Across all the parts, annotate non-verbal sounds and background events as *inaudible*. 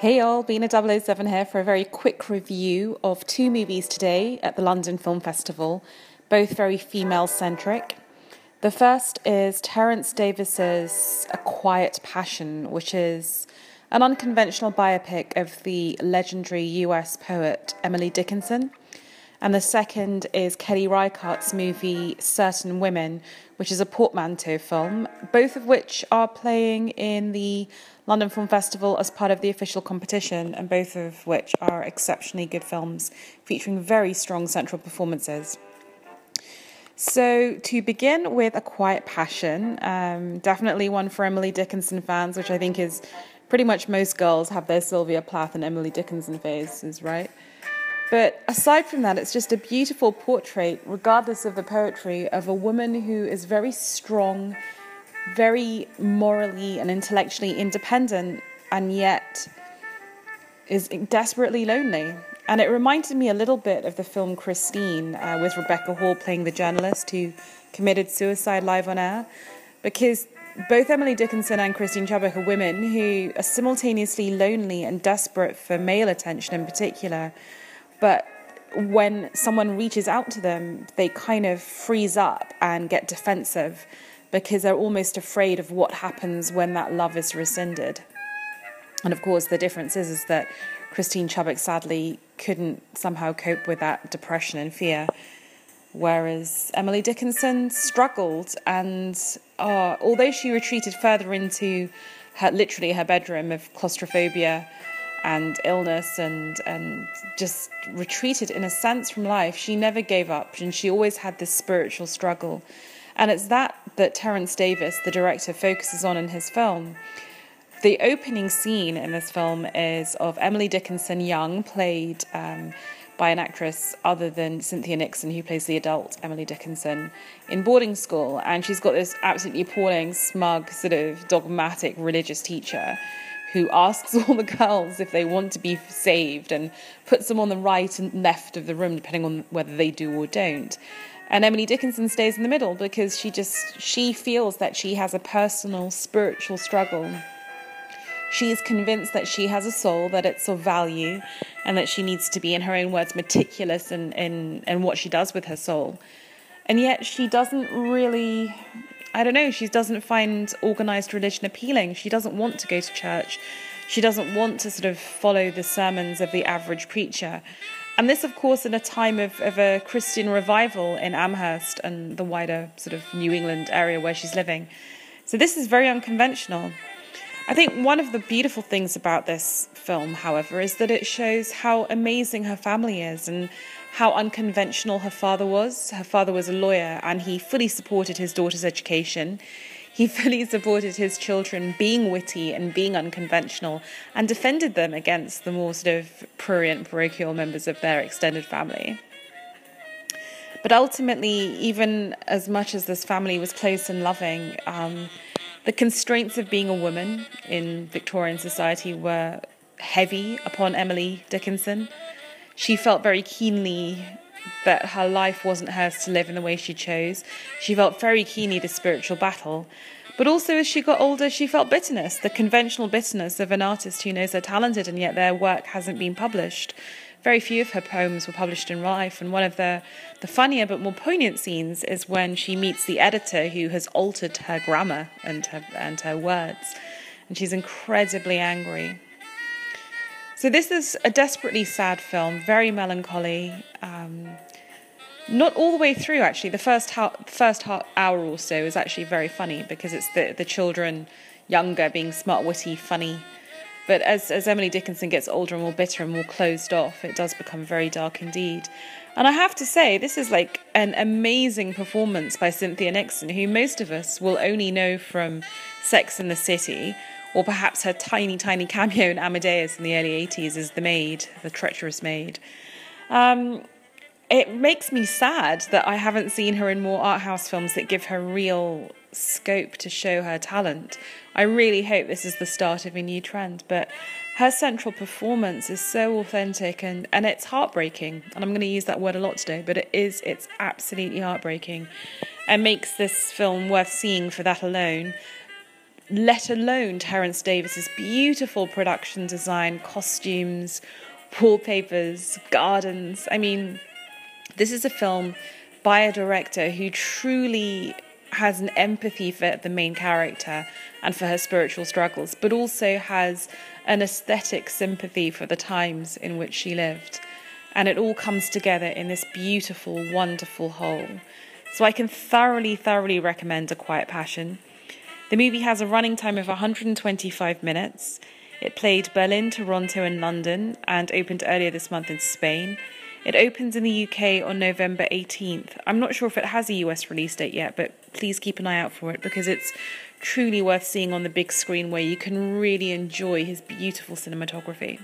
Hey all, Bina 007 here for a very quick review of two movies today at the London Film Festival, both very female centric. The first is Terence Davies's A Quiet Passion, which is an unconventional biopic of the legendary US poet Emily Dickinson. And the second is Kelly Reichardt's movie Certain Women, which is a portmanteau film, both of which are playing in the London Film Festival as part of the official competition, and both of which are exceptionally good films featuring very strong central performances. So, to begin with A Quiet Passion, um, definitely one for Emily Dickinson fans, which I think is pretty much most girls have their Sylvia Plath and Emily Dickinson phases, right? But aside from that, it's just a beautiful portrait, regardless of the poetry, of a woman who is very strong, very morally and intellectually independent, and yet is desperately lonely. And it reminded me a little bit of the film Christine, uh, with Rebecca Hall playing the journalist who committed suicide live on air, because both Emily Dickinson and Christine Chubbuck are women who are simultaneously lonely and desperate for male attention in particular but when someone reaches out to them, they kind of freeze up and get defensive because they're almost afraid of what happens when that love is rescinded. And of course, the difference is, is that Christine Chubbuck sadly couldn't somehow cope with that depression and fear, whereas Emily Dickinson struggled. And uh, although she retreated further into her, literally her bedroom of claustrophobia and illness and and just retreated in a sense from life. She never gave up and she always had this spiritual struggle. And it's that that Terence Davies the director focuses on in his film. The opening scene in this film is of Emily Dickinson Young played um, by an actress other than Cynthia Nixon, who plays the adult Emily Dickinson in boarding school. And she's got this absolutely appalling, smug, sort of dogmatic religious teacher who asks *laughs* all the girls if they want to be saved and puts them on the right and left of the room depending on whether they do or don't. And Emily Dickinson stays in the middle because she just she feels that she has a personal spiritual struggle. She is convinced that she has a soul, that it's of value, and that she needs to be, in her own words, meticulous in, in, in what she does with her soul. And yet she doesn't really I don't know, she doesn't find organized religion appealing. She doesn't want to go to church. She doesn't want to sort of follow the sermons of the average preacher. And this, of course, in a time of, of a Christian revival in Amherst and the wider sort of New England area where she's living. So this is very unconventional. I think one of the beautiful things about this film, however, is that it shows how amazing her family is and how unconventional her father was. Her father was a lawyer and he fully supported his daughter's education. He *laughs* fully supported his children being witty and being unconventional and defended them against the more sort of prurient, parochial members of their extended family. But ultimately, even as much as this family was close and loving, um, the constraints of being a woman in Victorian society were heavy upon Emily Dickinson. She felt very keenly that her life wasn't hers to live in the way she chose. She felt very keenly the spiritual battle. But also, as she got older, she felt bitterness, the conventional bitterness of an artist who knows they're talented and yet their work hasn't been published. Very few of her poems were published in life, and one of the, the funnier but more poignant scenes is when she meets the editor who has altered her grammar and her, and her words. And she's incredibly angry. So this is a desperately sad film, very melancholy. Um, not all the way through, actually. The first ha- first ha- hour or so is actually very funny because it's the the children younger being smart, witty, funny. But as as Emily Dickinson gets older and more bitter and more closed off, it does become very dark indeed. And I have to say, this is like an amazing performance by Cynthia Nixon, who most of us will only know from Sex and the City or perhaps her tiny, tiny cameo in Amadeus in the early 80s as the maid, the treacherous maid. Um, it makes me sad that I haven't seen her in more art house films that give her real scope to show her talent. I really hope this is the start of a new trend, but her central performance is so authentic and, and it's heartbreaking. And I'm going to use that word a lot today, but it is, it's absolutely heartbreaking and makes this film worth seeing for that alone let alone Terence Davies's beautiful production design, costumes, wallpapers, gardens. I mean, this is a film by a director who truly has an empathy for the main character and for her spiritual struggles, but also has an aesthetic sympathy for the times in which she lived. And it all comes together in this beautiful, wonderful whole. So I can thoroughly, thoroughly recommend A Quiet Passion. The movie has a running time of 125 minutes. It played Berlin, Toronto, and London and opened earlier this month in Spain. It opens in the UK on November 18th. I'm not sure if it has a US release date yet, but please keep an eye out for it because it's truly worth seeing on the big screen where you can really enjoy his beautiful cinematography.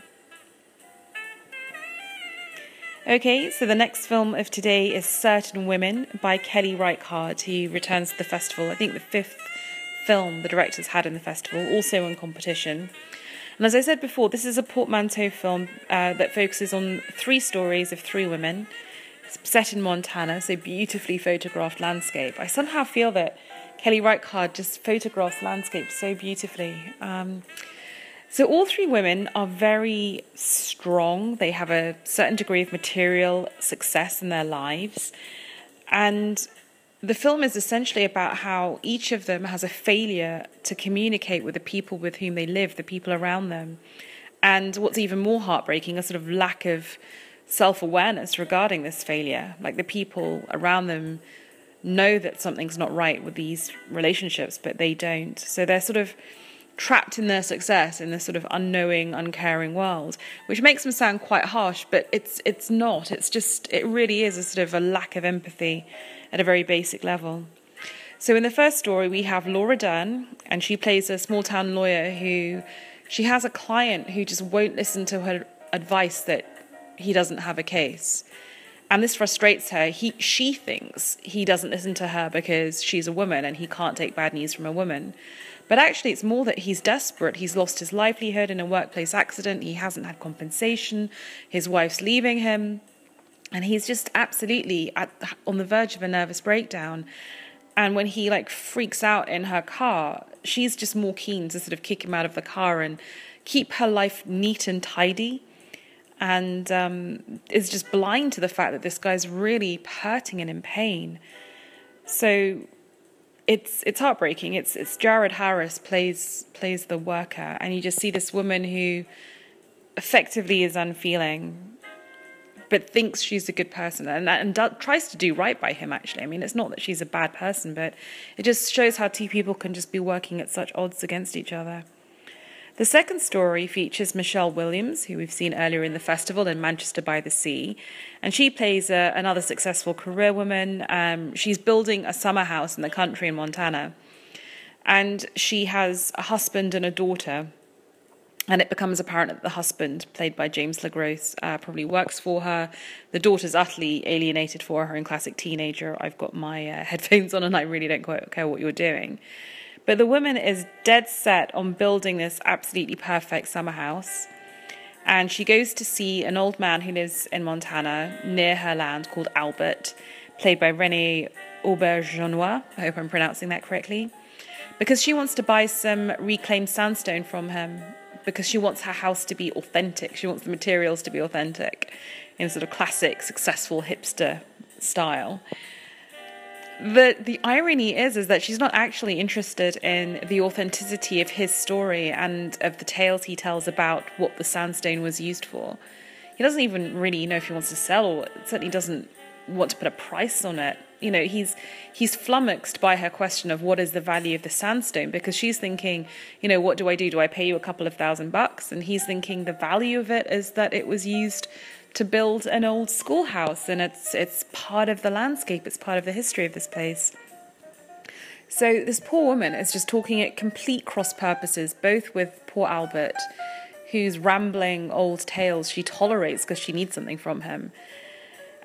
Okay, so the next film of today is Certain Women by Kelly Reichardt, who returns to the festival. I think the fifth film the director's had in the festival, also in competition. And as I said before, this is a portmanteau film uh, that focuses on three stories of three women It's set in Montana, so beautifully photographed landscape. I somehow feel that Kelly Reichardt just photographs landscape so beautifully. Um, so all three women are very strong. They have a certain degree of material success in their lives. And the film is essentially about how each of them has a failure to communicate with the people with whom they live, the people around them. And what's even more heartbreaking, a sort of lack of self awareness regarding this failure. Like the people around them know that something's not right with these relationships, but they don't. So they're sort of trapped in their success in this sort of unknowing, uncaring world, which makes them sound quite harsh, but it's it's not. It's just it really is a sort of a lack of empathy at a very basic level. So in the first story we have Laura Dern and she plays a small town lawyer who she has a client who just won't listen to her advice that he doesn't have a case. And this frustrates her. He she thinks he doesn't listen to her because she's a woman and he can't take bad news from a woman. But actually, it's more that he's desperate. He's lost his livelihood in a workplace accident. He hasn't had compensation. His wife's leaving him. And he's just absolutely at, on the verge of a nervous breakdown. And when he like freaks out in her car, she's just more keen to sort of kick him out of the car and keep her life neat and tidy. And um, is just blind to the fact that this guy's really hurting and in pain. So it's it's heartbreaking. It's it's Jared Harris plays plays the worker, and you just see this woman who effectively is unfeeling, but thinks she's a good person, and and do, tries to do right by him. Actually, I mean, it's not that she's a bad person, but it just shows how two people can just be working at such odds against each other. The second story features Michelle Williams, who we've seen earlier in the festival in Manchester by the Sea, and she plays a, another successful career woman. Um, she's building a summer house in the country in Montana, and she has a husband and a daughter. And it becomes apparent that the husband, played by James LeGros, uh, probably works for her. The daughter's utterly alienated for her in classic teenager. I've got my uh, *laughs* headphones on and I really don't quite care what you're doing. But the woman is dead set on building this absolutely perfect summer house. And she goes to see an old man who lives in Montana near her land called Albert, played by Rene Auberjonois. I hope I'm pronouncing that correctly. Because she wants to buy some reclaimed sandstone from him, because she wants her house to be authentic. She wants the materials to be authentic in sort of classic, successful hipster style the the irony is is that she's not actually interested in the authenticity of his story and of the tales he tells about what the sandstone was used for. He doesn't even really know if he wants to sell or certainly doesn't want to put a price on it. You know, he's he's flummoxed by her question of what is the value of the sandstone because she's thinking, you know, what do I do? Do I pay you a couple of thousand bucks? And he's thinking the value of it is that it was used to build an old schoolhouse, and it's it's part of the landscape. It's part of the history of this place. So this poor woman is just talking at complete cross purposes, both with poor Albert, whose rambling old tales she tolerates because she needs something from him.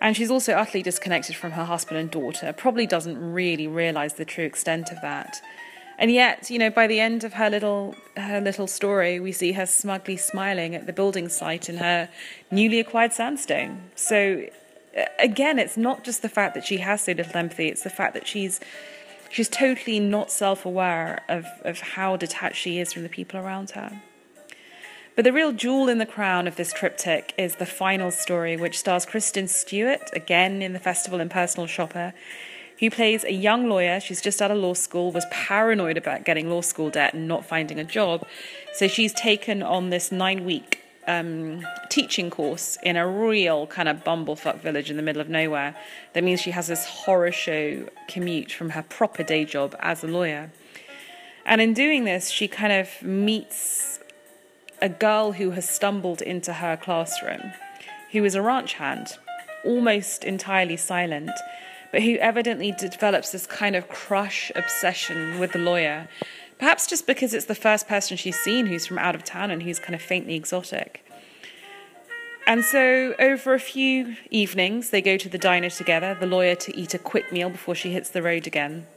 And she's also utterly disconnected from her husband and daughter, probably doesn't really realize the true extent of that. And yet, you know, by the end of her little her little story, we see her smugly smiling at the building site in her newly acquired sandstone. So again, it's not just the fact that she has so little empathy; it's the fact that she's she's totally not self aware of, of how detached she is from the people around her. But the real jewel in the crown of this triptych is the final story, which stars Kristen Stewart, again in the festival and personal shopper, who plays a young lawyer. She's just out of law school, was paranoid about getting law school debt and not finding a job. So she's taken on this nine week um, teaching course in a real kind of bumblefuck village in the middle of nowhere. That means she has this horror show commute from her proper day job as a lawyer. And in doing this, she kind of meets a girl who has stumbled into her classroom, who is a ranch hand, almost entirely silent, but who evidently develops this kind of crush obsession with the lawyer. Perhaps just because it's the first person she's seen who's from out of town and who's kind of faintly exotic. And so, over a few evenings, they go to the diner together, the lawyer to eat a quick meal before she hits the road again.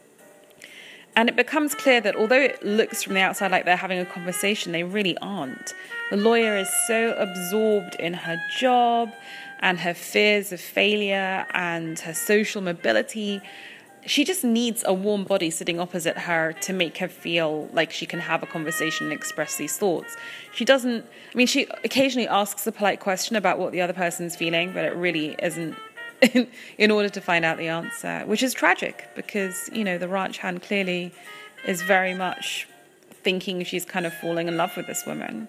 And it becomes clear that although it looks from the outside like they're having a conversation, they really aren't. The lawyer is so absorbed in her job and her fears of failure and her social mobility. She just needs a warm body sitting opposite her to make her feel like she can have a conversation and express these thoughts. She doesn't, I mean, she occasionally asks a polite question about what the other person's feeling, but it really isn't in, *laughs* in order to find out the answer, which is tragic because, you know, the ranch hand clearly is very much thinking she's kind of falling in love with this woman.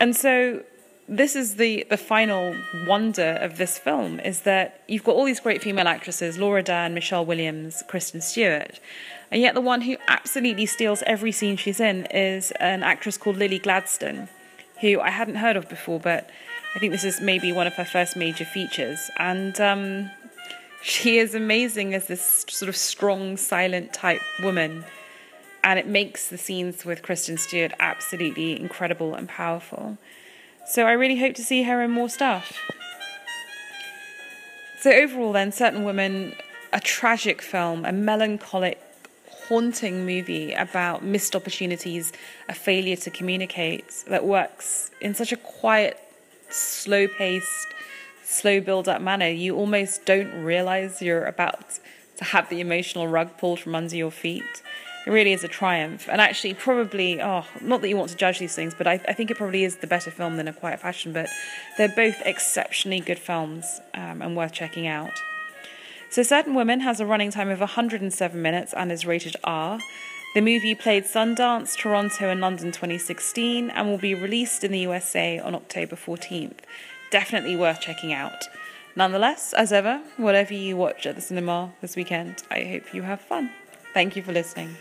And so this is the, the final wonder of this film is that you've got all these great female actresses Laura Dern, Michelle Williams, Kristen Stewart, and yet the one who absolutely steals every scene she's in is an actress called Lily Gladstone, who I hadn't heard of before, but I think this is maybe one of her first major features. And um, she is amazing as this sort of strong, silent type woman. And it makes the scenes with Kristen Stewart absolutely incredible and powerful. So I really hope to see her in more stuff. So, overall, then, Certain Women, a tragic film, a melancholic, haunting movie about missed opportunities, a failure to communicate that works in such a quiet slow paced, slow build up manner, you almost don't realize you're about to have the emotional rug pulled from under your feet. It really is a triumph. And actually, probably, oh, not that you want to judge these things, but I, I think it probably is the better film than A Quiet Passion. But they're both exceptionally good films um, and worth checking out. So, Certain Women has a running time of 107 minutes and is rated R. The movie played Sundance, Toronto, and London 2016 and will be released in the USA on October 14th. Definitely worth checking out. Nonetheless, as ever, whatever you watch at the cinema this weekend, I hope you have fun. Thank you for listening.